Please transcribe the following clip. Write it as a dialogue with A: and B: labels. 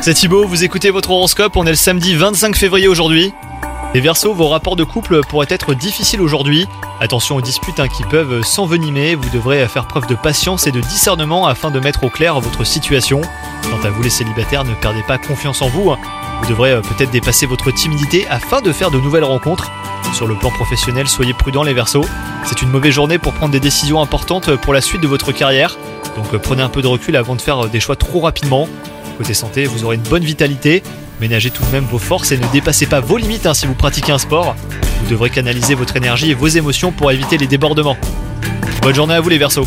A: C'est Thibaut, vous écoutez votre horoscope, on est le samedi 25 février aujourd'hui. Les Verseaux, vos rapports de couple pourraient être difficiles aujourd'hui. Attention aux disputes hein, qui peuvent s'envenimer, vous devrez faire preuve de patience et de discernement afin de mettre au clair votre situation. Quant à vous les célibataires, ne perdez pas confiance en vous. hein. Vous devrez euh, peut-être dépasser votre timidité afin de faire de nouvelles rencontres. Sur le plan professionnel, soyez prudents les Verseaux. C'est une mauvaise journée pour prendre des décisions importantes pour la suite de votre carrière. Donc euh, prenez un peu de recul avant de faire euh, des choix trop rapidement. Côté santé, vous aurez une bonne vitalité. Ménagez tout de même vos forces et ne dépassez pas vos limites hein, si vous pratiquez un sport. Vous devrez canaliser votre énergie et vos émotions pour éviter les débordements. Bonne journée à vous les Verseaux